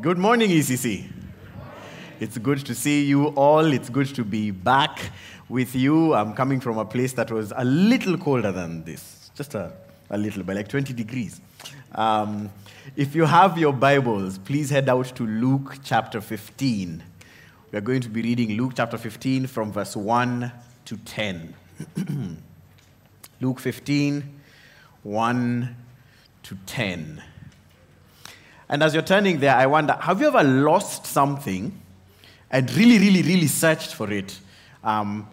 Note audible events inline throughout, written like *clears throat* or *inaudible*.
Good morning, ECC. It's good to see you all. It's good to be back with you. I'm coming from a place that was a little colder than this, just a, a little by like 20 degrees. Um, if you have your Bibles, please head out to Luke chapter 15. We are going to be reading Luke chapter 15 from verse 1 to 10. *clears throat* Luke 15, 1 to 10. And as you're turning there, I wonder have you ever lost something and really, really, really searched for it? Um,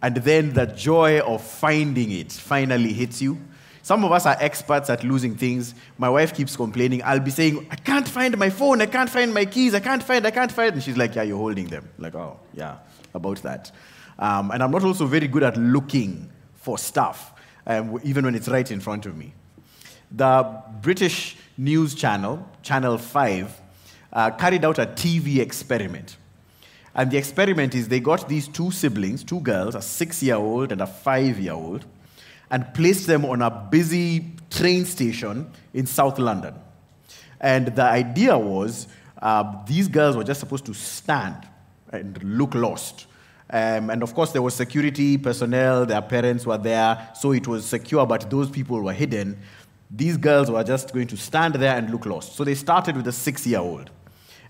and then the joy of finding it finally hits you? Some of us are experts at losing things. My wife keeps complaining. I'll be saying, I can't find my phone, I can't find my keys, I can't find, I can't find. And she's like, Yeah, you're holding them. I'm like, oh, yeah, about that. Um, and I'm not also very good at looking for stuff, um, even when it's right in front of me. The British news channel, Channel 5, uh, carried out a TV experiment. And the experiment is they got these two siblings, two girls, a six year old and a five year old, and placed them on a busy train station in South London. And the idea was uh, these girls were just supposed to stand and look lost. Um, and of course, there was security personnel, their parents were there, so it was secure, but those people were hidden. These girls were just going to stand there and look lost. So they started with a six year old.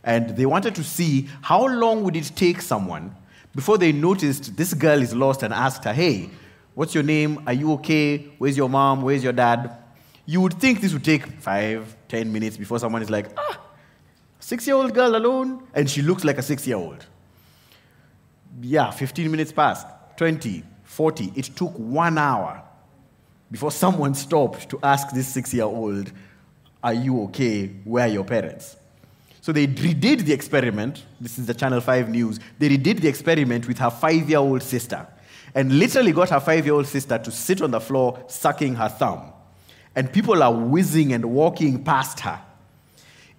And they wanted to see how long would it take someone before they noticed this girl is lost and asked her, Hey, what's your name? Are you okay? Where's your mom? Where's your dad? You would think this would take five, ten minutes before someone is like, Ah, six year old girl alone? And she looks like a six year old. Yeah, 15 minutes passed, 20, 40. It took one hour before someone stopped to ask this six year old, Are you okay? Where are your parents? So they redid the experiment. This is the Channel 5 news. They redid the experiment with her five year old sister and literally got her five year old sister to sit on the floor sucking her thumb. And people are whizzing and walking past her.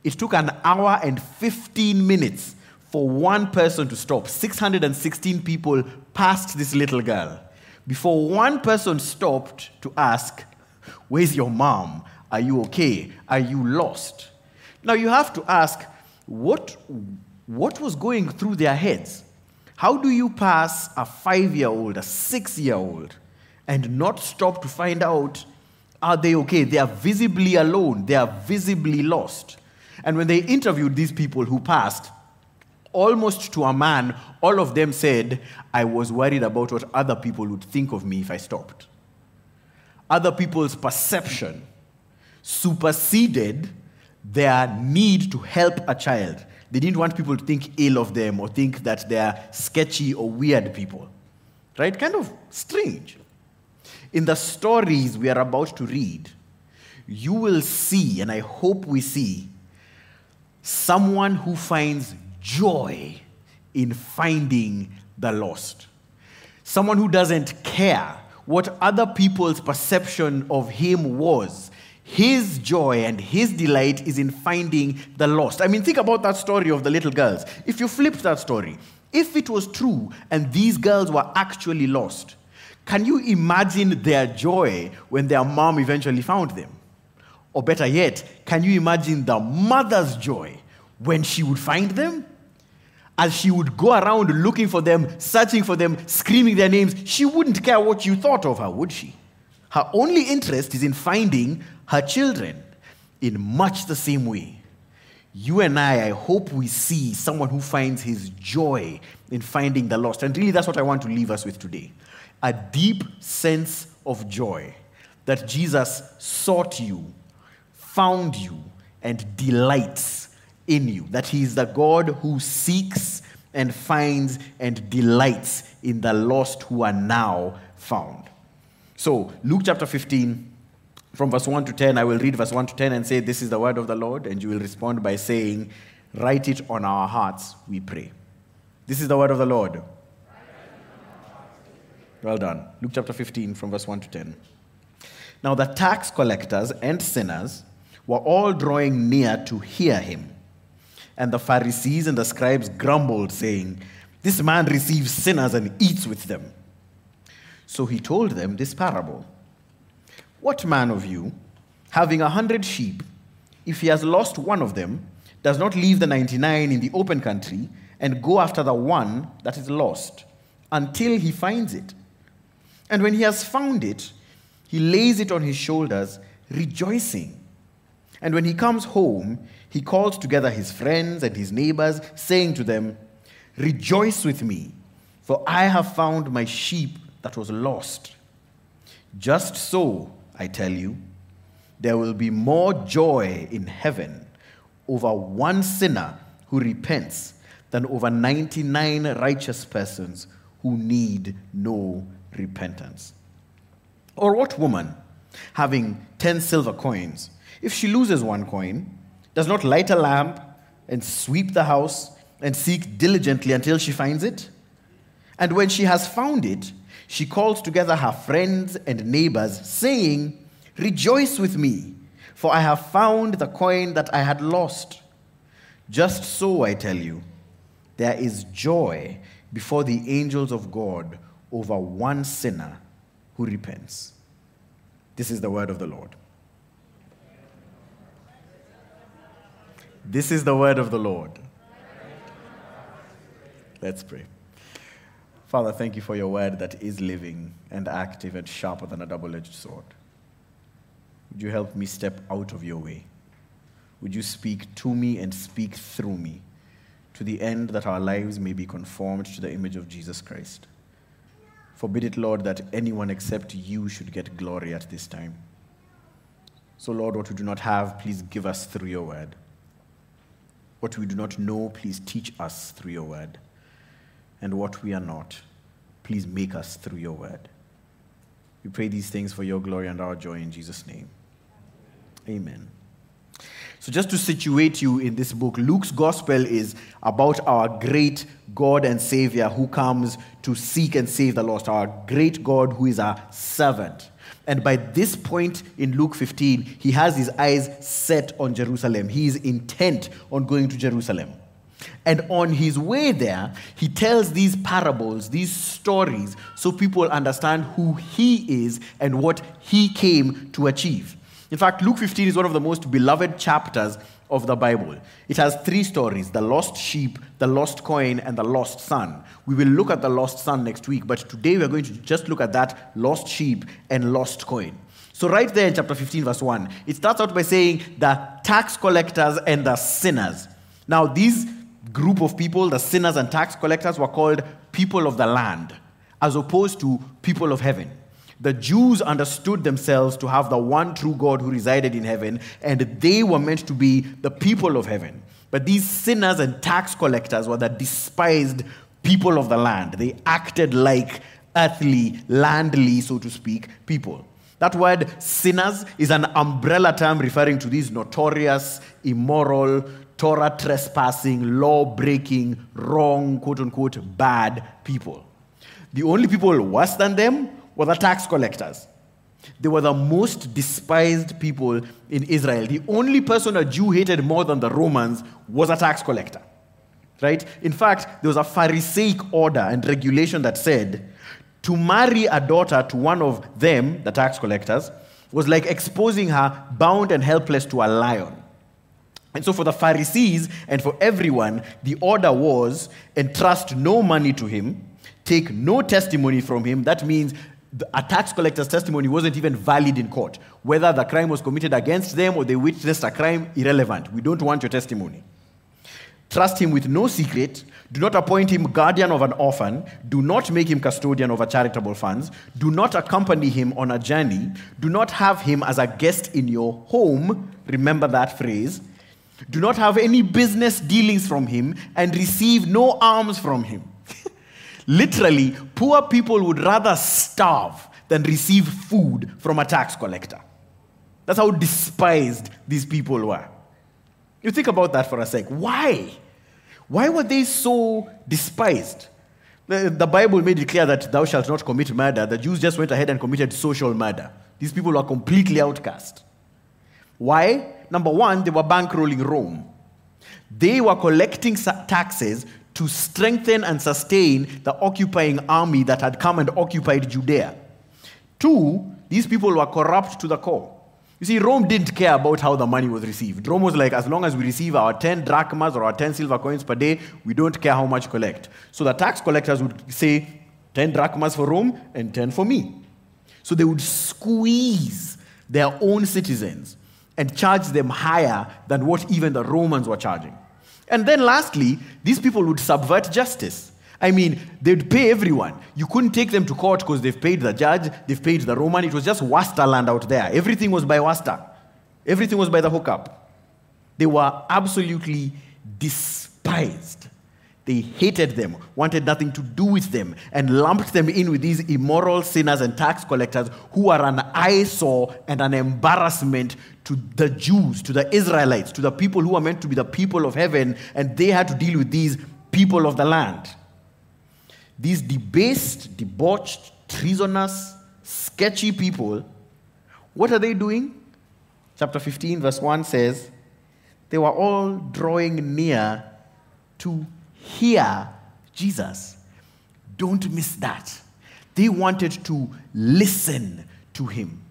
It took an hour and 15 minutes for one person to stop. 616 people passed this little girl before one person stopped to ask, Where's your mom? Are you okay? Are you lost? Now you have to ask, what, what was going through their heads? How do you pass a five year old, a six year old, and not stop to find out, are they okay? They are visibly alone, they are visibly lost. And when they interviewed these people who passed, almost to a man, all of them said, I was worried about what other people would think of me if I stopped. Other people's perception superseded their need to help a child. They didn't want people to think ill of them or think that they're sketchy or weird people. Right? Kind of strange. In the stories we are about to read, you will see, and I hope we see, someone who finds joy in finding the lost. Someone who doesn't care what other people's perception of him was. His joy and his delight is in finding the lost. I mean, think about that story of the little girls. If you flipped that story, if it was true and these girls were actually lost, can you imagine their joy when their mom eventually found them? Or better yet, can you imagine the mother's joy when she would find them? As she would go around looking for them, searching for them, screaming their names, she wouldn't care what you thought of her, would she? Her only interest is in finding her children in much the same way. You and I, I hope we see someone who finds his joy in finding the lost. And really, that's what I want to leave us with today a deep sense of joy that Jesus sought you, found you, and delights in you. That he is the God who seeks and finds and delights in the lost who are now found. So, Luke chapter 15, from verse 1 to 10, I will read verse 1 to 10 and say, This is the word of the Lord. And you will respond by saying, Write it on our hearts, we pray. This is the word of the Lord. Well done. Luke chapter 15, from verse 1 to 10. Now, the tax collectors and sinners were all drawing near to hear him. And the Pharisees and the scribes grumbled, saying, This man receives sinners and eats with them. So he told them this parable What man of you, having a hundred sheep, if he has lost one of them, does not leave the 99 in the open country and go after the one that is lost until he finds it. And when he has found it, he lays it on his shoulders, rejoicing. And when he comes home, he called together his friends and his neighbors, saying to them, Rejoice with me, for I have found my sheep that was lost. Just so, I tell you, there will be more joy in heaven over one sinner who repents than over 99 righteous persons who need no repentance. Or what woman, having 10 silver coins, if she loses one coin, does not light a lamp and sweep the house and seek diligently until she finds it? And when she has found it, she calls together her friends and neighbors, saying, Rejoice with me, for I have found the coin that I had lost. Just so, I tell you, there is joy before the angels of God over one sinner who repents. This is the word of the Lord. This is the word of the Lord. Let's pray. Father, thank you for your word that is living and active and sharper than a double edged sword. Would you help me step out of your way? Would you speak to me and speak through me to the end that our lives may be conformed to the image of Jesus Christ? Forbid it, Lord, that anyone except you should get glory at this time. So, Lord, what we do not have, please give us through your word. What we do not know, please teach us through your word. And what we are not, please make us through your word. We pray these things for your glory and our joy in Jesus' name. Amen. So, just to situate you in this book, Luke's gospel is about our great God and Savior who comes to seek and save the lost, our great God who is our servant. And by this point in Luke 15, he has his eyes set on Jerusalem. He is intent on going to Jerusalem. And on his way there, he tells these parables, these stories, so people understand who he is and what he came to achieve. In fact, Luke 15 is one of the most beloved chapters of the Bible. It has three stories the lost sheep, the lost coin, and the lost son. We will look at the lost son next week, but today we're going to just look at that lost sheep and lost coin. So, right there in chapter 15, verse 1, it starts out by saying the tax collectors and the sinners. Now, these group of people, the sinners and tax collectors, were called people of the land, as opposed to people of heaven. The Jews understood themselves to have the one true God who resided in heaven, and they were meant to be the people of heaven. But these sinners and tax collectors were the despised people of the land. They acted like earthly, landly, so to speak, people. That word sinners is an umbrella term referring to these notorious, immoral, Torah trespassing, law breaking, wrong, quote unquote, bad people. The only people worse than them were the tax collectors. They were the most despised people in Israel. The only person a Jew hated more than the Romans was a tax collector. Right? In fact, there was a Pharisaic order and regulation that said to marry a daughter to one of them, the tax collectors, was like exposing her bound and helpless to a lion. And so, for the Pharisees and for everyone, the order was entrust no money to him, take no testimony from him. That means a tax collector's testimony wasn't even valid in court. Whether the crime was committed against them or they witnessed a crime, irrelevant. We don't want your testimony. Trust him with no secret. Do not appoint him guardian of an orphan. Do not make him custodian of a charitable funds. Do not accompany him on a journey. Do not have him as a guest in your home. Remember that phrase. Do not have any business dealings from him and receive no alms from him. Literally, poor people would rather starve than receive food from a tax collector. That's how despised these people were. You think about that for a sec. Why? Why were they so despised? The, Bible made it clear that thou shalt not commit murder. The Jews just went ahead and committed social murder. These people are completely outcast. Why? Number one, they were bankrolling Rome. They were collecting taxes to strengthen and sustain the occupying army that had come and occupied Judea. Two, these people were corrupt to the core. You see, Rome didn't care about how the money was received. Rome was like, as long as we receive our 10 drachmas or our 10 silver coins per day, we don't care how much collect. So the tax collectors would say, 10 drachmas for Rome and 10 for me. So they would squeeze their own citizens and charge them higher than what even the Romans were charging. And then lastly, these people would subvert justice. I mean, they'd pay everyone. You couldn't take them to court because they've paid the judge, they've paid the Roman. It was just Wasta land out there. Everything was by Wasta, everything was by the hookup. They were absolutely despised. They hated them, wanted nothing to do with them, and lumped them in with these immoral sinners and tax collectors who are an eyesore and an embarrassment to the Jews, to the Israelites, to the people who are meant to be the people of heaven, and they had to deal with these people of the land. These debased, debauched, treasonous, sketchy people, what are they doing? Chapter 15, verse 1 says, They were all drawing near to hear Jesus. Don't miss that. They wanted to listen to him.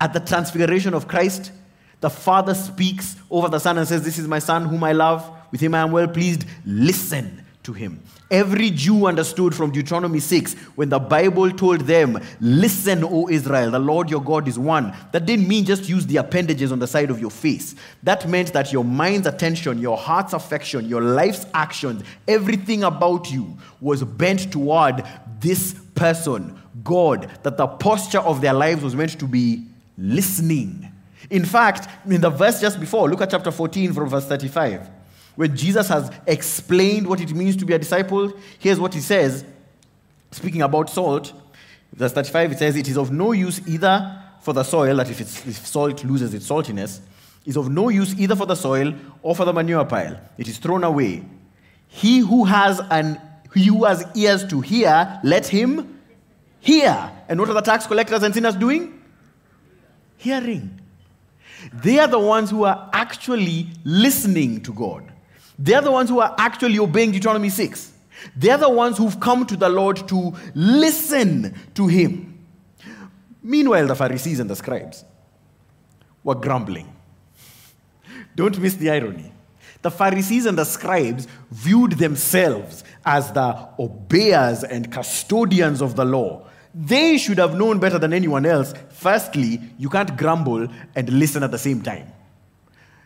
At the transfiguration of Christ, the Father speaks over the Son and says, This is my Son whom I love, with him I am well pleased. Listen to him. Every Jew understood from Deuteronomy 6 when the Bible told them, Listen, O Israel, the Lord your God is one. That didn't mean just use the appendages on the side of your face. That meant that your mind's attention, your heart's affection, your life's actions, everything about you was bent toward this person, God, that the posture of their lives was meant to be listening. In fact, in the verse just before, look at chapter 14 from verse 35 when Jesus has explained what it means to be a disciple, here's what he says, speaking about salt. Verse 35, it says, It is of no use either for the soil, that if, if salt loses its saltiness, is of no use either for the soil or for the manure pile. It is thrown away. He who has an he who has ears to hear, let him hear. And what are the tax collectors and sinners doing? Hearing. They are the ones who are actually listening to God. They're the ones who are actually obeying Deuteronomy 6. They're the ones who've come to the Lord to listen to Him. Meanwhile, the Pharisees and the scribes were grumbling. Don't miss the irony. The Pharisees and the scribes viewed themselves as the obeyers and custodians of the law. They should have known better than anyone else. Firstly, you can't grumble and listen at the same time.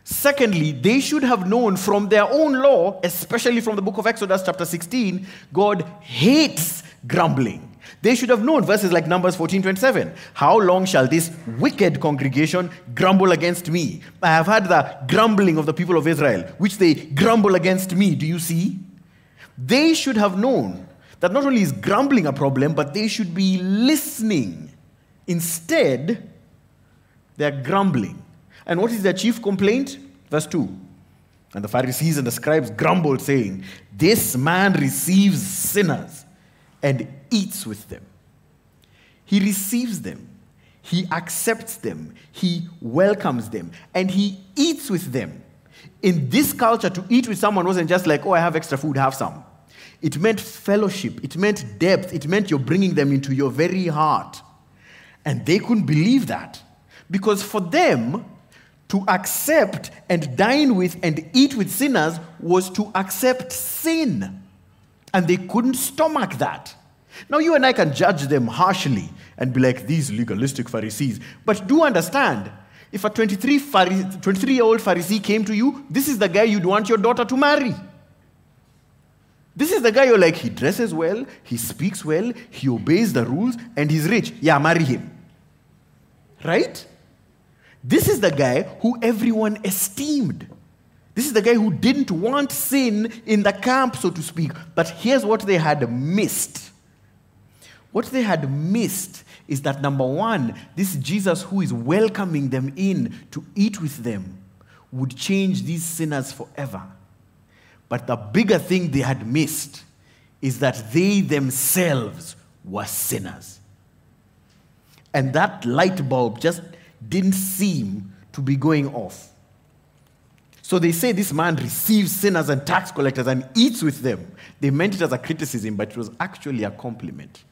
Secondly, they should have known from their own law, especially from the book of Exodus, chapter 16, God hates grumbling. They should have known verses like Numbers 14 27. How long shall this wicked congregation grumble against me? I have had the grumbling of the people of Israel, which they grumble against me. Do you see? They should have known that not only is grumbling a problem, but they should be listening. Instead, they're grumbling. And what is their chief complaint? Verse 2. And the Pharisees and the scribes grumbled, saying, This man receives sinners and eats with them. He receives them, he accepts them, he welcomes them, and he eats with them. In this culture, to eat with someone wasn't just like, oh, I have extra food, have some. It meant fellowship, it meant depth, it meant you're bringing them into your very heart. And they couldn't believe that. Because for them, to accept and dine with and eat with sinners was to accept sin. And they couldn't stomach that. Now, you and I can judge them harshly and be like, these legalistic Pharisees. But do understand, if a 23 year old Pharisee came to you, this is the guy you'd want your daughter to marry. This is the guy you're like, he dresses well, he speaks well, he obeys the rules, and he's rich. Yeah, marry him. Right? This is the guy who everyone esteemed. This is the guy who didn't want sin in the camp, so to speak. But here's what they had missed. What they had missed is that number one, this Jesus who is welcoming them in to eat with them would change these sinners forever. But the bigger thing they had missed is that they themselves were sinners. And that light bulb just didn't seem to be going off. So they say this man receives sinners and tax collectors and eats with them. They meant it as a criticism, but it was actually a compliment.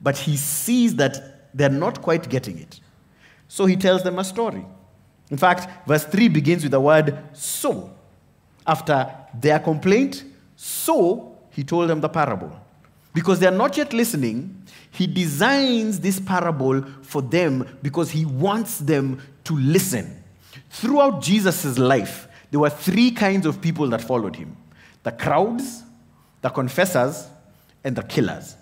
But he sees that they're not quite getting it. So he tells them a story. In fact, verse 3 begins with the word so. After their complaint, so he told them the parable. Because they are not yet listening, he designs this parable for them because he wants them to listen. Throughout Jesus' life, there were three kinds of people that followed him the crowds, the confessors, and the killers.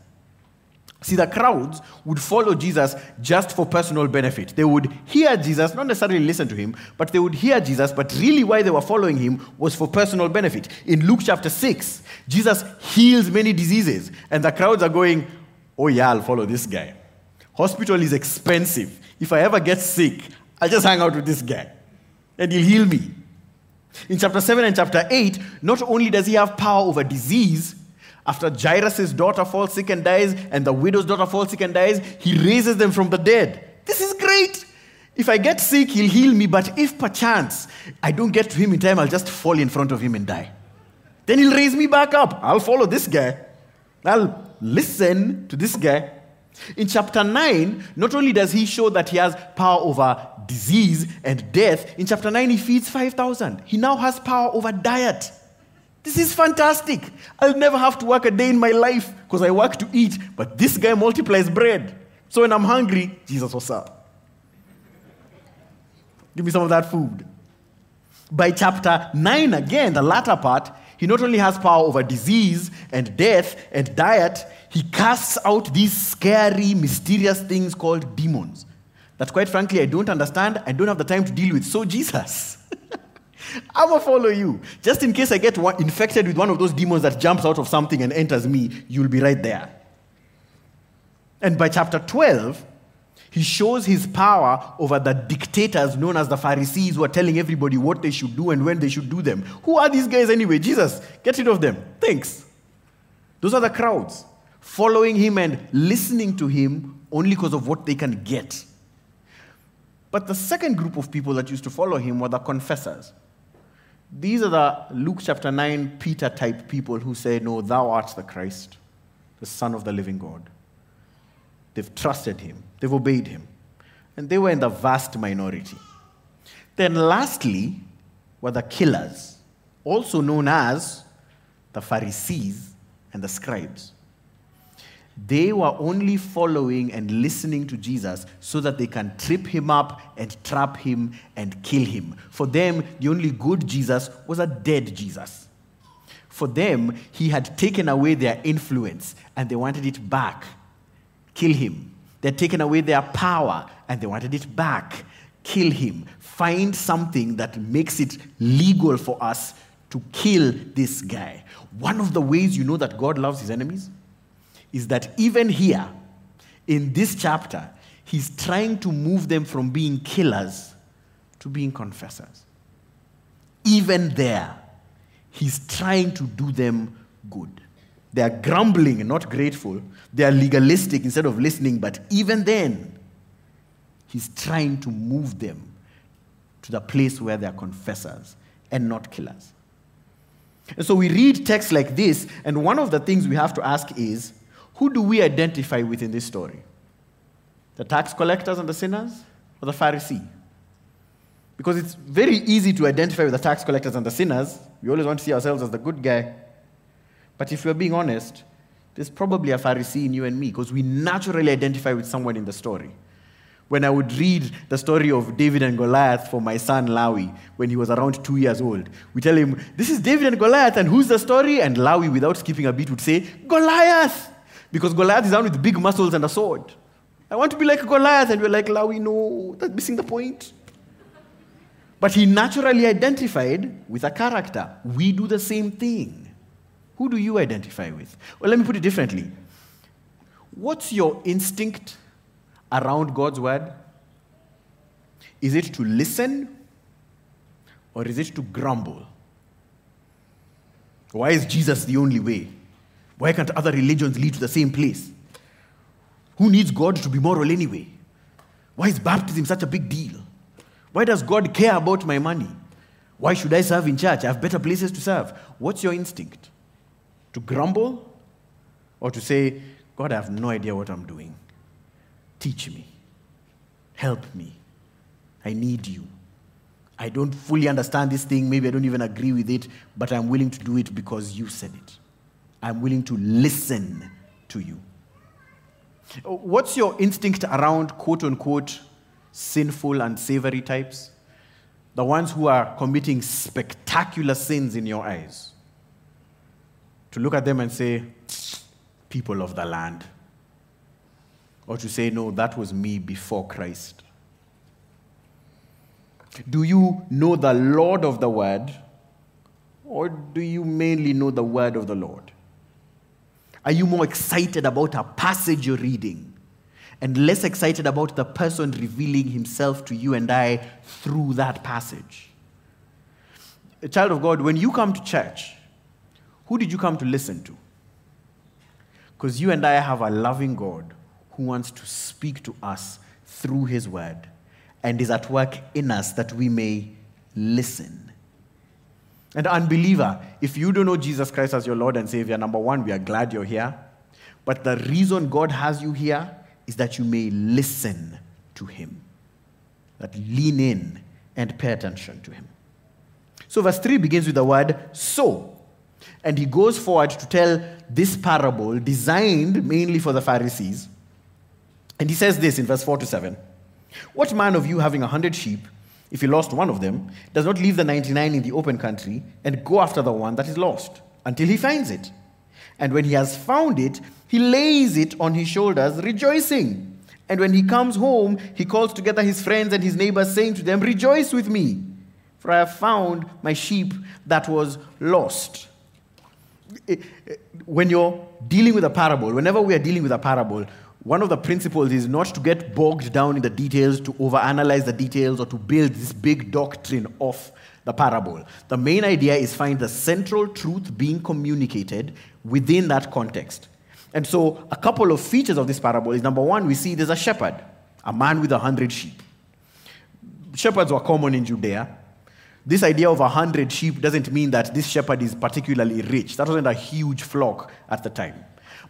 See, the crowds would follow Jesus just for personal benefit. They would hear Jesus, not necessarily listen to him, but they would hear Jesus, but really why they were following him was for personal benefit. In Luke chapter 6, Jesus heals many diseases, and the crowds are going, Oh, yeah, I'll follow this guy. Hospital is expensive. If I ever get sick, I'll just hang out with this guy, and he'll heal me. In chapter 7 and chapter 8, not only does he have power over disease, after Jairus' daughter falls sick and dies, and the widow's daughter falls sick and dies, he raises them from the dead. This is great. If I get sick, he'll heal me, but if perchance I don't get to him in time, I'll just fall in front of him and die. Then he'll raise me back up. I'll follow this guy. I'll listen to this guy. In chapter 9, not only does he show that he has power over disease and death, in chapter 9, he feeds 5,000. He now has power over diet. This is fantastic. I'll never have to work a day in my life because I work to eat, but this guy multiplies bread. So when I'm hungry, Jesus, what's up? Give me some of that food. By chapter 9, again, the latter part, he not only has power over disease and death and diet, he casts out these scary, mysterious things called demons that, quite frankly, I don't understand, I don't have the time to deal with. So, Jesus. *laughs* I will follow you. Just in case I get infected with one of those demons that jumps out of something and enters me, you'll be right there. And by chapter 12, he shows his power over the dictators known as the Pharisees who are telling everybody what they should do and when they should do them. Who are these guys anyway? Jesus, get rid of them. Thanks. Those are the crowds following him and listening to him only because of what they can get. But the second group of people that used to follow him were the confessors. These are the Luke chapter 9 Peter type people who say, No, thou art the Christ, the Son of the living God. They've trusted him, they've obeyed him. And they were in the vast minority. Then, lastly, were the killers, also known as the Pharisees and the scribes. They were only following and listening to Jesus so that they can trip him up and trap him and kill him. For them, the only good Jesus was a dead Jesus. For them, he had taken away their influence and they wanted it back. Kill him. They had taken away their power and they wanted it back. Kill him. Find something that makes it legal for us to kill this guy. One of the ways you know that God loves his enemies is that even here, in this chapter, he's trying to move them from being killers to being confessors. Even there, he's trying to do them good. They are grumbling not grateful. They are legalistic instead of listening, but even then, he's trying to move them to the place where they are confessors and not killers. And so we read texts like this, and one of the things we have to ask is who do we identify with in this story? The tax collectors and the sinners, or the Pharisee? Because it's very easy to identify with the tax collectors and the sinners. We always want to see ourselves as the good guy. But if we're being honest, there's probably a Pharisee in you and me because we naturally identify with someone in the story. When I would read the story of David and Goliath for my son Lawi when he was around two years old, we tell him, This is David and Goliath, and who's the story? And Lawi, without skipping a beat, would say, Goliath! Because Goliath is armed with big muscles and a sword. I want to be like Goliath. And we're like, Lawi, no, that's missing the point. But he naturally identified with a character. We do the same thing. Who do you identify with? Well, let me put it differently. What's your instinct around God's word? Is it to listen or is it to grumble? Why is Jesus the only way? Why can't other religions lead to the same place? Who needs God to be moral anyway? Why is baptism such a big deal? Why does God care about my money? Why should I serve in church? I have better places to serve. What's your instinct? To grumble or to say, God, I have no idea what I'm doing? Teach me. Help me. I need you. I don't fully understand this thing. Maybe I don't even agree with it, but I'm willing to do it because you said it. I'm willing to listen to you. What's your instinct around quote unquote sinful and savory types? The ones who are committing spectacular sins in your eyes. To look at them and say, people of the land. Or to say, no, that was me before Christ. Do you know the Lord of the word? Or do you mainly know the word of the Lord? Are you more excited about a passage you're reading and less excited about the person revealing himself to you and I through that passage? A child of God, when you come to church, who did you come to listen to? Because you and I have a loving God who wants to speak to us through his word and is at work in us that we may listen. And unbeliever, if you don't know Jesus Christ as your Lord and Savior, number one, we are glad you're here. But the reason God has you here is that you may listen to Him, that lean in and pay attention to Him. So, verse 3 begins with the word so. And he goes forward to tell this parable designed mainly for the Pharisees. And he says this in verse 4 to 7. What man of you having a hundred sheep, if he lost one of them, does not leave the 99 in the open country and go after the one that is lost until he finds it? And when he has found it, he lays it on his shoulders, rejoicing. And when he comes home, he calls together his friends and his neighbors, saying to them, Rejoice with me, for I have found my sheep that was lost. Eh, eh, when you're dealing with a parable, whenever we are dealing with a parable, one of the principles is not to get bogged down in the details, to overanalyze the details, or to build this big doctrine of the parable. The main idea is find the central truth being communicated within that context. And so, a couple of features of this parable is number one, we see there's a shepherd, a man with a hundred sheep. Shepherds were common in Judea. This idea of a hundred sheep doesn't mean that this shepherd is particularly rich. That wasn't a huge flock at the time.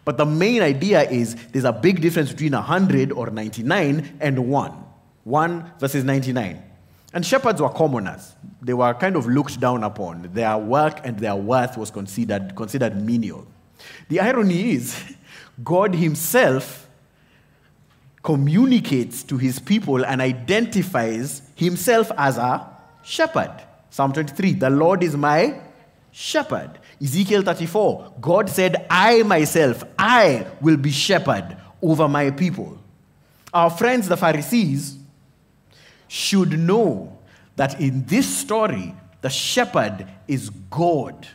But the main idea is there's a big difference between 100 or 99 and 1. 1 versus 99. And shepherds were commoners. They were kind of looked down upon. Their work and their worth was considered, considered menial. The irony is, *laughs* God Himself communicates to His people and identifies Himself as a shepherd. Psalm 23 The Lord is my shepherd. Ezekiel 34, God said, I myself, I will be shepherd over my people. Our friends, the Pharisees, should know that in this story, the shepherd is God,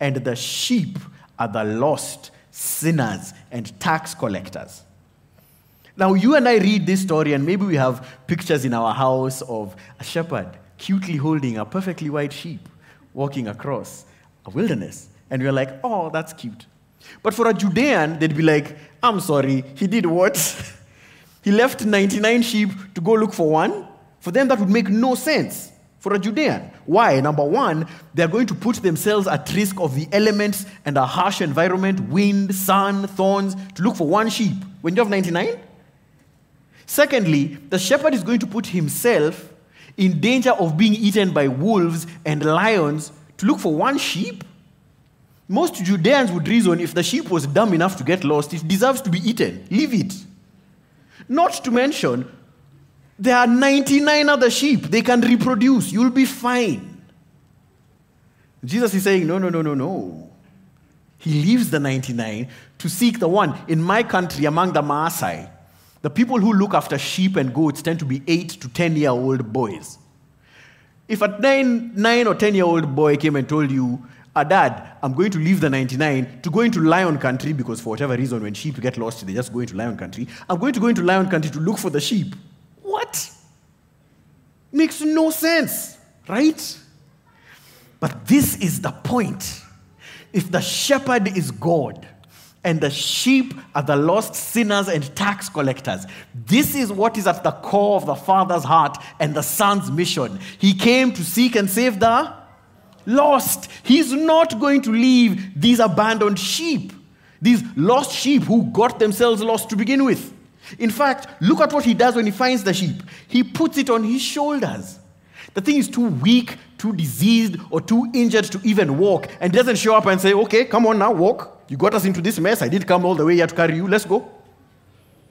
and the sheep are the lost sinners and tax collectors. Now, you and I read this story, and maybe we have pictures in our house of a shepherd cutely holding a perfectly white sheep walking across a wilderness. And we're like, oh, that's cute. But for a Judean, they'd be like, I'm sorry, he did what? *laughs* he left 99 sheep to go look for one? For them, that would make no sense for a Judean. Why? Number one, they're going to put themselves at risk of the elements and a harsh environment, wind, sun, thorns, to look for one sheep when you have 99. Secondly, the shepherd is going to put himself in danger of being eaten by wolves and lions to look for one sheep? Most Judeans would reason if the sheep was dumb enough to get lost, it deserves to be eaten. Leave it. Not to mention, there are 99 other sheep. They can reproduce. You'll be fine. Jesus is saying, no, no, no, no, no. He leaves the 99 to seek the one. In my country, among the Maasai, the people who look after sheep and goats tend to be 8 to 10 year old boys. If a nine, nine or 10 year old boy came and told you, ah, Dad, I'm going to leave the 99 to go into lion country because for whatever reason, when sheep get lost, they just go into lion country. I'm going to go into lion country to look for the sheep. What? Makes no sense, right? But this is the point. If the shepherd is God, and the sheep are the lost sinners and tax collectors. This is what is at the core of the Father's heart and the Son's mission. He came to seek and save the lost. He's not going to leave these abandoned sheep, these lost sheep who got themselves lost to begin with. In fact, look at what he does when he finds the sheep. He puts it on his shoulders. The thing is too weak, too diseased, or too injured to even walk, and doesn't show up and say, Okay, come on now, walk. You got us into this mess. I did come all the way here to carry you. Let's go.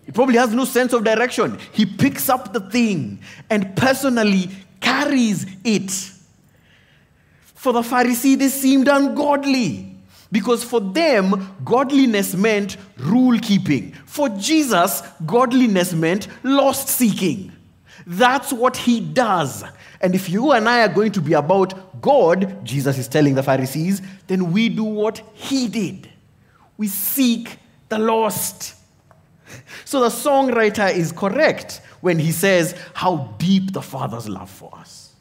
He probably has no sense of direction. He picks up the thing and personally carries it. For the Pharisee, this seemed ungodly. Because for them, godliness meant rule keeping. For Jesus, godliness meant lost seeking. That's what he does. And if you and I are going to be about God, Jesus is telling the Pharisees, then we do what he did. We seek the lost. So the songwriter is correct when he says how deep the Father's love for us,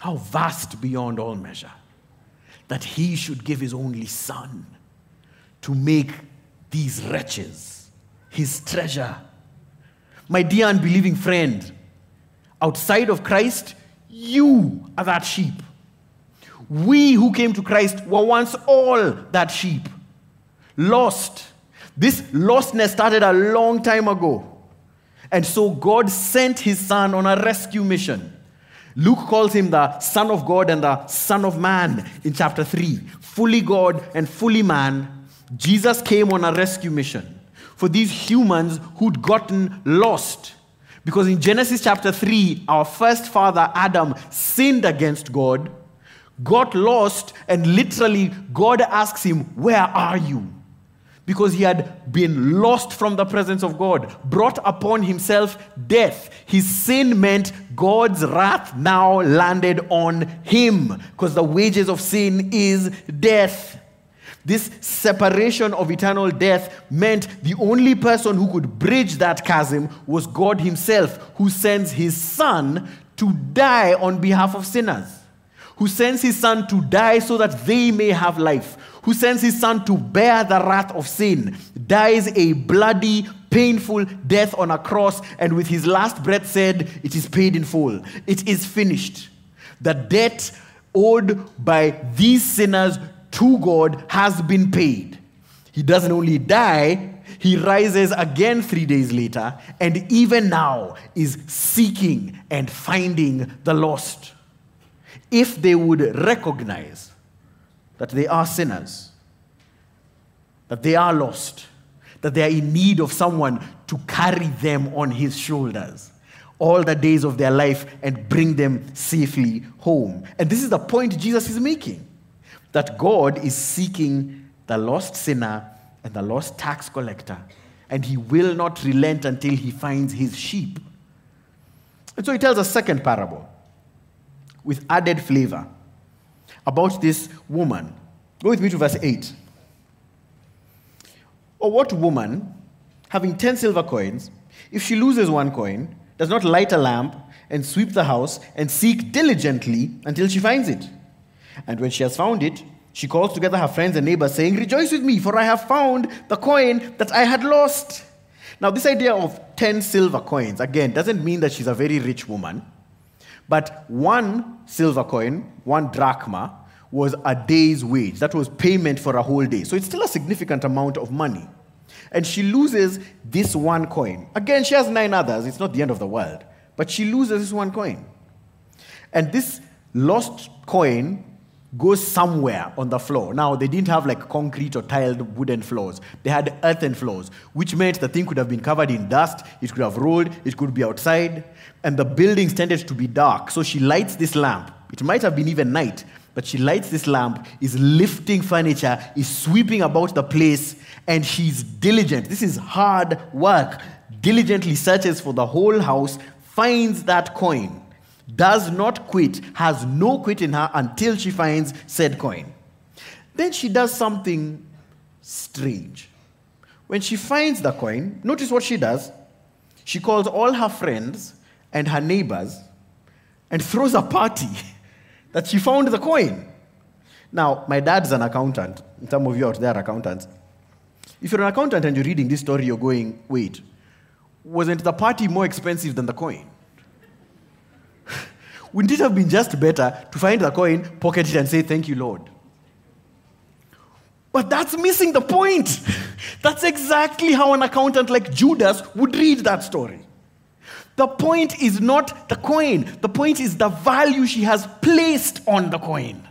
how vast beyond all measure that he should give his only son to make these wretches his treasure. My dear unbelieving friend, outside of Christ, you are that sheep. We who came to Christ were once all that sheep, lost. This lostness started a long time ago. And so God sent his son on a rescue mission. Luke calls him the Son of God and the Son of Man in chapter 3. Fully God and fully man, Jesus came on a rescue mission for these humans who'd gotten lost. Because in Genesis chapter 3, our first father Adam sinned against God, got lost, and literally God asks him, Where are you? Because he had been lost from the presence of God, brought upon himself death. His sin meant God's wrath now landed on him because the wages of sin is death. This separation of eternal death meant the only person who could bridge that chasm was God Himself, who sends His Son to die on behalf of sinners, who sends His Son to die so that they may have life, who sends his son to bear the wrath of sin, dies a bloody, painful death on a cross, and with his last breath said, It is paid in full. It is finished. The debt owed by these sinners to God has been paid. He doesn't only die, he rises again three days later, and even now is seeking and finding the lost. If they would recognize that they are sinners, that they are lost, that they are in need of someone to carry them on his shoulders all the days of their life and bring them safely home. And this is the point Jesus is making that God is seeking the lost sinner and the lost tax collector, and he will not relent until he finds his sheep. And so he tells a second parable with added flavor about this woman. Go with me to verse 8. Or what woman, having 10 silver coins, if she loses one coin, does not light a lamp and sweep the house and seek diligently until she finds it? And when she has found it, she calls together her friends and neighbors, saying, Rejoice with me, for I have found the coin that I had lost. Now, this idea of 10 silver coins, again, doesn't mean that she's a very rich woman. But one silver coin, one drachma, was a day's wage. That was payment for a whole day. So it's still a significant amount of money. And she loses this one coin. Again, she has nine others. It's not the end of the world. But she loses this one coin. And this lost coin goes somewhere on the floor. Now, they didn't have like concrete or tiled wooden floors. They had earthen floors, which meant the thing could have been covered in dust, it could have rolled, it could be outside, and the buildings tended to be dark. So she lights this lamp. It might have been even night, but she lights this lamp, is lifting furniture, is sweeping about the place, and she's diligent. This is hard work. Diligently searches for the whole house, finds that coin does not quit, has no quit in her until she finds said coin. Then she does something strange. When she finds the coin, notice what she does. She calls all her friends and her neighbors and throws a party *laughs* that she found the coin. Now, my dad's an accountant. Some of you out there are accountants. If you're an accountant and you're reading this story, you're going, wait, wasn't the party more expensive than the coin? Wouldn't it have been just better to find the coin, pocket it, and say, Thank you, Lord? But that's missing the point. *laughs* That's exactly how an accountant like Judas would read that story. The point is not the coin, the point is the value she has placed on the coin.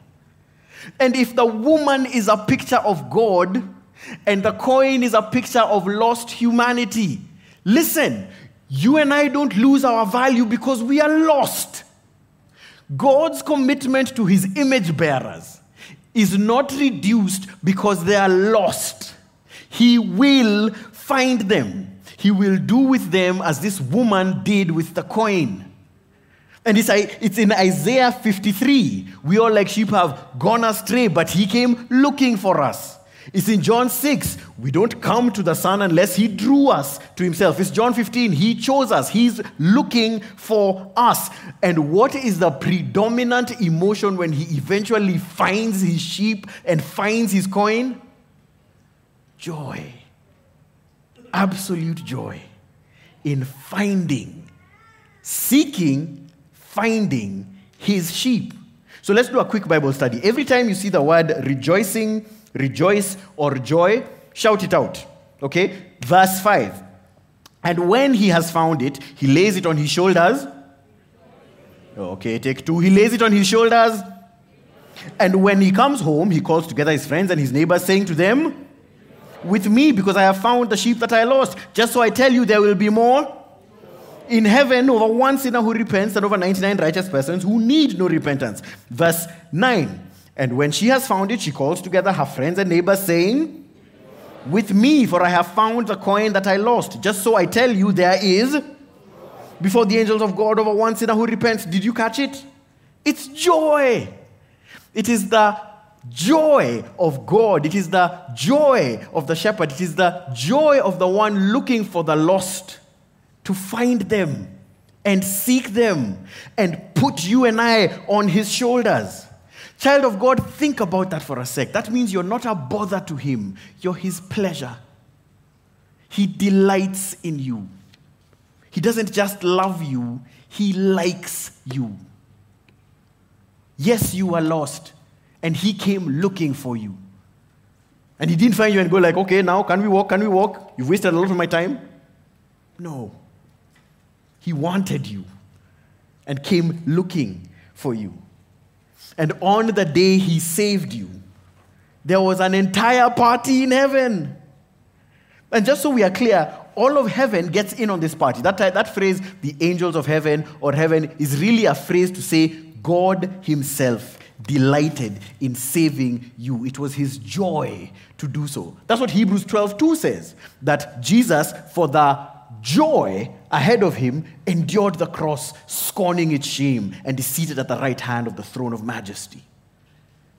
And if the woman is a picture of God and the coin is a picture of lost humanity, listen, you and I don't lose our value because we are lost. God's commitment to his image bearers is not reduced because they are lost. He will find them. He will do with them as this woman did with the coin. And it's, it's in Isaiah 53. We all, like sheep, have gone astray, but he came looking for us. It's in John 6. We don't come to the Son unless He drew us to Himself. It's John 15. He chose us. He's looking for us. And what is the predominant emotion when He eventually finds His sheep and finds His coin? Joy. Absolute joy in finding, seeking, finding His sheep. So let's do a quick Bible study. Every time you see the word rejoicing, rejoice or joy, shout it out. Okay? Verse 5. And when he has found it, he lays it on his shoulders. Okay, take two. He lays it on his shoulders. And when he comes home, he calls together his friends and his neighbors, saying to them, With me, because I have found the sheep that I lost. Just so I tell you, there will be more in heaven over one sinner who repents and over 99 righteous persons who need no repentance. Verse 9. And when she has found it, she calls together her friends and neighbors, saying, With me, for I have found the coin that I lost. Just so I tell you, there is before the angels of God over one sinner who repents. Did you catch it? It's joy. It is the joy of God. It is the joy of the shepherd. It is the joy of the one looking for the lost to find them and seek them and put you and I on his shoulders. Child of God, think about that for a sec. That means you're not a bother to Him, you're His pleasure. He delights in you. He doesn't just love you, He likes you. Yes, you were lost, and He came looking for you. And He didn't find you and go like, okay, now can we walk? Can we walk? You've wasted a lot of my time. No. He wanted you and came looking for you. And on the day he saved you, there was an entire party in heaven. And just so we are clear, all of heaven gets in on this party. That, that phrase, the angels of heaven or heaven, is really a phrase to say God Himself delighted in saving you. It was His joy to do so. That's what Hebrews 12 2 says that Jesus, for the joy ahead of him, endured the cross, scorning its shame, and is seated at the right hand of the throne of majesty.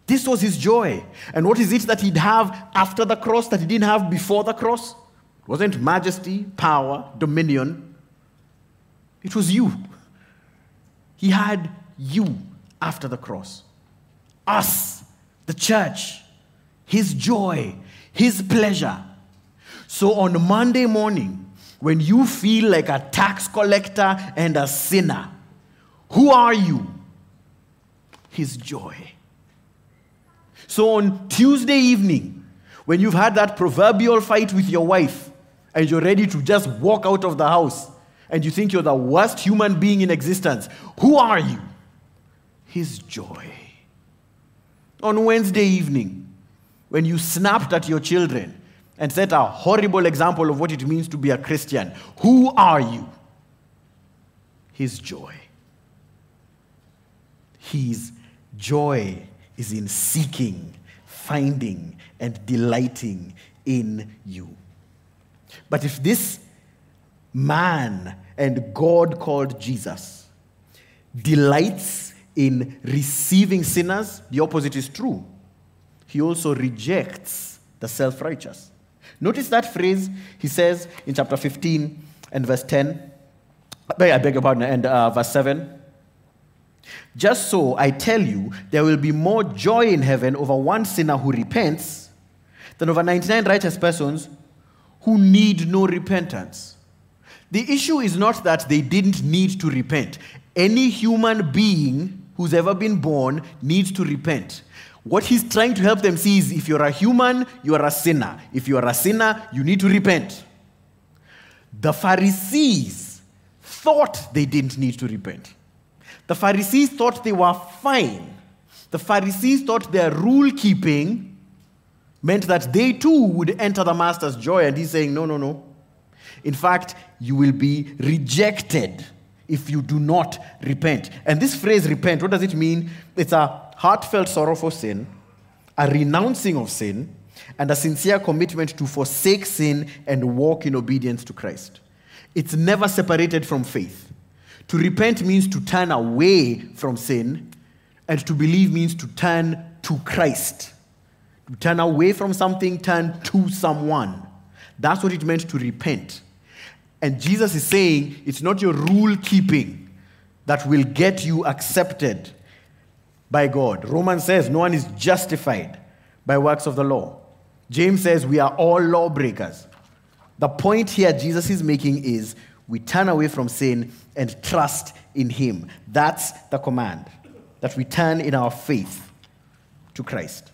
This was his joy. And what is it that he'd have after the cross that he didn't have before the cross? It wasn't majesty, power, dominion. It was you. He had you after the cross. Us, the church, his joy, his pleasure. So on Monday morning, when you feel like a tax collector and a sinner, who are you? His joy. So on Tuesday evening, when you've had that proverbial fight with your wife and you're ready to just walk out of the house and you think you're the worst human being in existence, who are you? His joy. On Wednesday evening, when you snapped at your children and set a horrible example of what it means to be a Christian. Who are you? His joy. His joy is in seeking, finding, and delighting in you. But if this man and God called Jesus delights in receiving sinners, the opposite is true. He also rejects the self righteous. Notice that phrase he says in chapter 15 and verse 10. I beg your pardon, and uh, verse 7. Just so I tell you, there will be more joy in heaven over one sinner who repents than over 99 righteous persons who need no repentance. The issue is not that they didn't need to repent. Any human being who's ever been born needs to repent. What he's trying to help them see is if you're a human, you are a sinner. If you are a sinner, you need to repent. The Pharisees thought they didn't need to repent. The Pharisees thought they were fine. The Pharisees thought their rule keeping meant that they too would enter the master's joy. And he's saying, no, no, no. In fact, you will be rejected if you do not repent. And this phrase, repent, what does it mean? It's a heartfelt sorrow for sin, a renouncing of sin, and a sincere commitment to forsake sin and walk in obedience to Christ. It's never separated from faith. To repent means to turn away from sin, and to believe means to turn to Christ. To turn away from something, turn to someone. That's what it meant to repent. And Jesus is saying it's not your rule keeping that will get you accepted by God. Romans says no one is justified by works of the law. James says we are all lawbreakers. The point here Jesus is making is we turn away from sin and trust in Him. That's the command, that we turn in our faith to Christ.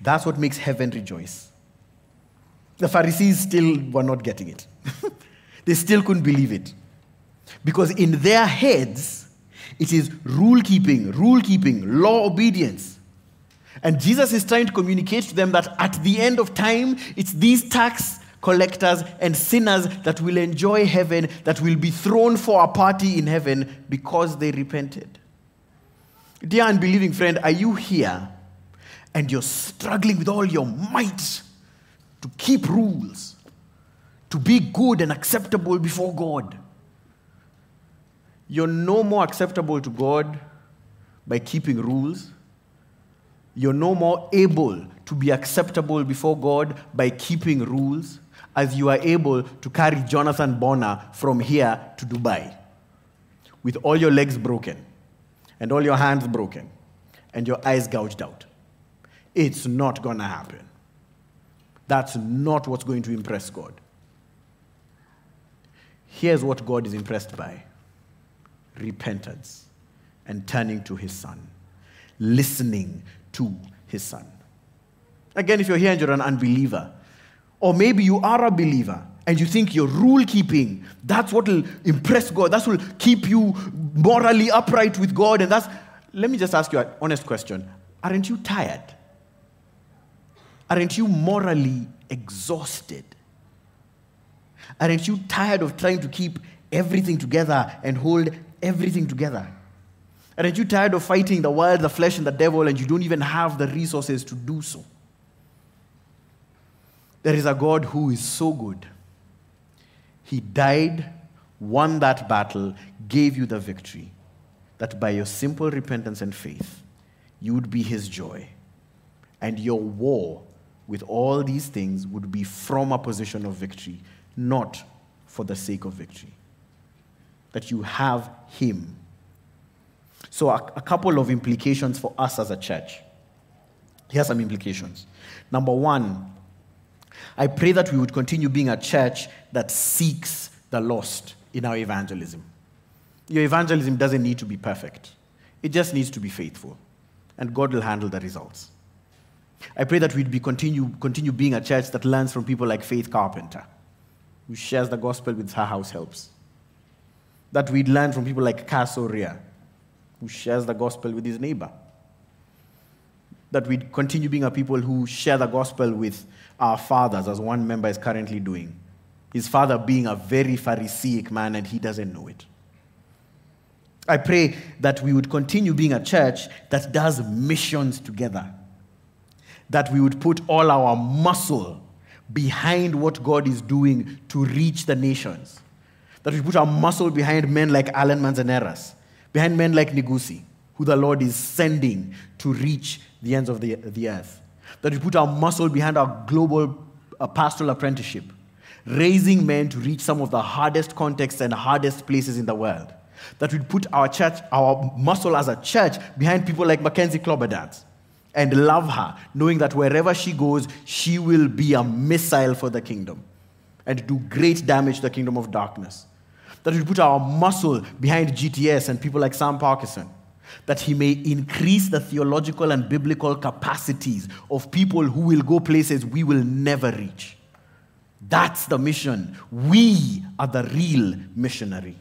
That's what makes heaven rejoice. The Pharisees still were not getting it, *laughs* they still couldn't believe it. Because in their heads, it is rule keeping, rule keeping, law obedience. And Jesus is trying to communicate to them that at the end of time, it's these tax collectors and sinners that will enjoy heaven, that will be thrown for a party in heaven because they repented. Dear unbelieving friend, are you here and you're struggling with all your might to keep rules, to be good and acceptable before God? You're no more acceptable to God by keeping rules you're no more able to be acceptable before God by keeping rules as you are able to carry Jonathan Bonner from here to Dubai with all your legs broken and all your hands broken and your eyes gouged out. It's not going to happen. That's not what's going to impress God. Here's what God is impressed by repentance and turning to his son, listening to his son. Again, if you're here and you're an unbeliever, or maybe you are a believer and you think your rule keeping, that's what will impress God, that's what will keep you morally upright with God, and that's. Let me just ask you an honest question. Aren't you tired? Aren't you morally exhausted? Aren't you tired of trying to keep everything together and hold everything together? And Aren't you tired of fighting the world, the flesh, and the devil, and you don't even have the resources to do so? There is a God who is so good. He died, won that battle, gave you the victory, that by your simple repentance and faith, you would be his joy. And your war with all these things would be from a position of victory, not for the sake of victory. That you have him so, a, a couple of implications for us as a church. Here are some implications. Number one, I pray that we would continue being a church that seeks the lost in our evangelism. Your evangelism doesn't need to be perfect, it just needs to be faithful, and God will handle the results. I pray that we'd be continue, continue being a church that learns from people like Faith Carpenter, who shares the gospel with her house helps. That we'd learn from people like Cass O'Rea, who shares the gospel with his neighbor. That we'd continue being a people who share the gospel with our fathers, as one member is currently doing. His father being a very Pharisaic man and he doesn't know it. I pray that we would continue being a church that does missions together. That we would put all our muscle behind what God is doing to reach the nations. That we put our muscle behind men like Alan Manzaneras behind men like Nigusi, who the Lord is sending to reach the ends of the, the earth. That we put our muscle behind our global uh, pastoral apprenticeship, raising men to reach some of the hardest contexts and hardest places in the world. That we put our church, our muscle as a church behind people like Mackenzie Cloberdance and love her, knowing that wherever she goes, she will be a missile for the kingdom and do great damage to the kingdom of darkness that we put our muscle behind GTS and people like Sam Parkinson. that he may increase the theological and biblical capacities of people who will go places we will never reach. That's the mission. We are the real missionary.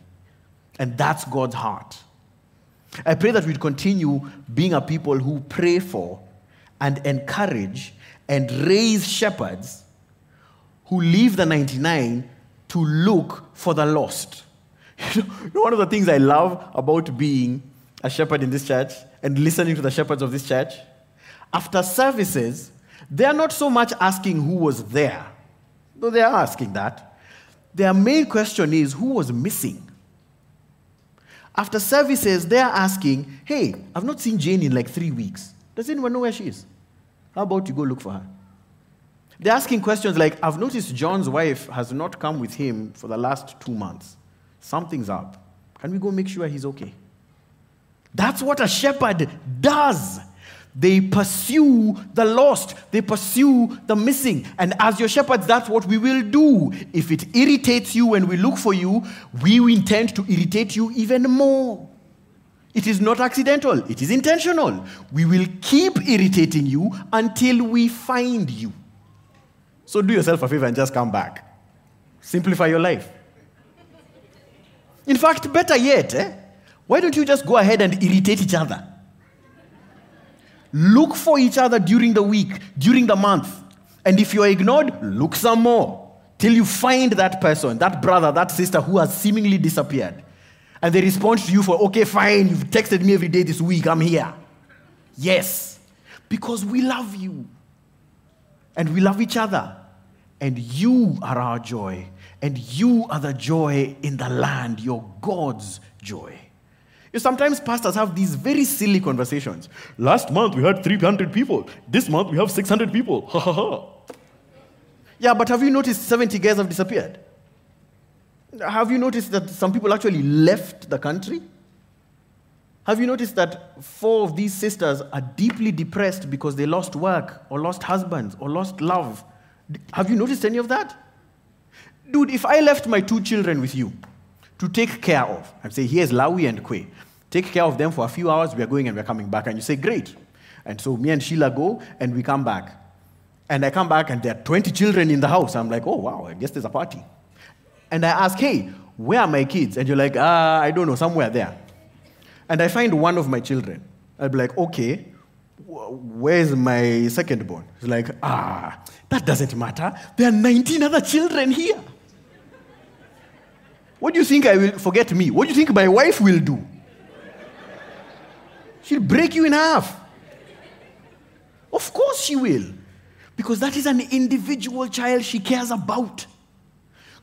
And that's God's heart. I pray that we continue being a people who pray for and encourage and raise shepherds who leave the 99 to look for the lost. You *laughs* know, one of the things I love about being a shepherd in this church and listening to the shepherds of this church, after services, they are not so much asking who was there, though they are asking that. Their main question is who was missing. After services, they are asking, hey, I've not seen Jane in like three weeks. Does anyone know where she is? How about you go look for her? They're asking questions like, I've noticed John's wife has not come with him for the last two months. Something's up. Can we go make sure he's okay? That's what a shepherd does. They pursue the lost, they pursue the missing. And as your shepherds, that's what we will do. If it irritates you when we look for you, we intend to irritate you even more. It is not accidental, it is intentional. We will keep irritating you until we find you. So do yourself a favor and just come back. Simplify your life. In fact, better yet, eh? why don't you just go ahead and irritate each other? Look for each other during the week, during the month. And if you're ignored, look some more till you find that person, that brother, that sister who has seemingly disappeared. And they respond to you for, okay, fine, you've texted me every day this week, I'm here. Yes, because we love you. And we love each other. And you are our joy. And you are the joy in the land, your God's joy. You sometimes pastors have these very silly conversations. Last month we had 300 people. This month we have 600 people. Ha ha ha. Yeah, but have you noticed 70 guys have disappeared? Have you noticed that some people actually left the country? Have you noticed that four of these sisters are deeply depressed because they lost work or lost husbands or lost love? Have you noticed any of that? Dude, if I left my two children with you to take care of, I'd say, here's Lawi and Kwe. Take care of them for a few hours, we are going and we're coming back. And you say, great. And so me and Sheila go and we come back. And I come back and there are 20 children in the house. I'm like, oh, wow, I guess there's a party. And I ask, hey, where are my kids? And you're like, ah, I don't know, somewhere there. And I find one of my children. I'll be like, okay, where's my second born? He's like, ah, that doesn't matter. There are 19 other children here. What do you think I will forget me? What do you think my wife will do? She'll break you in half. Of course she will. Because that is an individual child she cares about.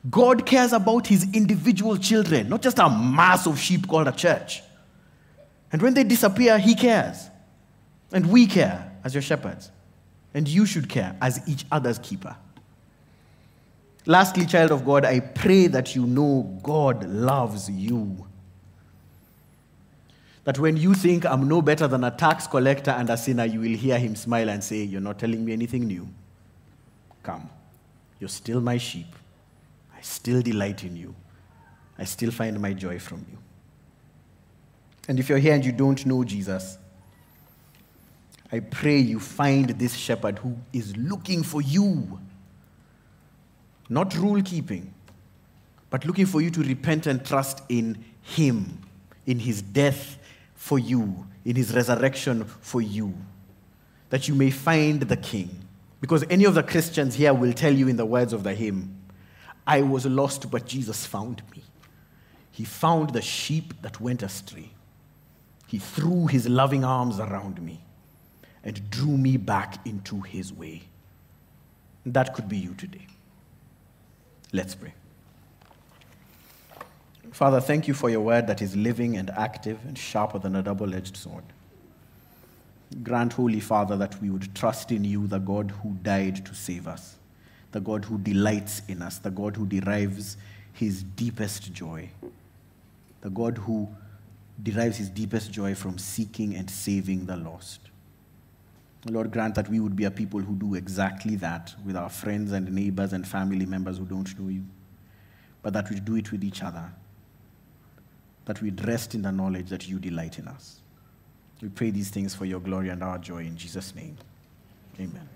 God cares about his individual children, not just a mass of sheep called a church. And when they disappear, he cares. And we care as your shepherds. And you should care as each other's keeper. Lastly, child of God, I pray that you know God loves you. That when you think I'm no better than a tax collector and a sinner, you will hear him smile and say, You're not telling me anything new. Come, you're still my sheep. I still delight in you. I still find my joy from you. And if you're here and you don't know Jesus, I pray you find this shepherd who is looking for you. Not rule keeping, but looking for you to repent and trust in him, in his death for you, in his resurrection for you, that you may find the king. Because any of the Christians here will tell you in the words of the hymn, I was lost, but Jesus found me. He found the sheep that went astray. He threw his loving arms around me and drew me back into his way. That could be you today. Let's pray. Father, thank you for your word that is living and active and sharper than a double edged sword. Grant, Holy Father, that we would trust in you, the God who died to save us the God who delights in us, the God who derives his deepest joy, the God who derives his deepest joy from seeking and saving the lost. Lord, grant that we would be a people who do exactly that with our friends and neighbors and family members who don't know you, but that we do it with each other, that we rest in the knowledge that you delight in us. We pray these things for your glory and our joy in Jesus' name. Amen.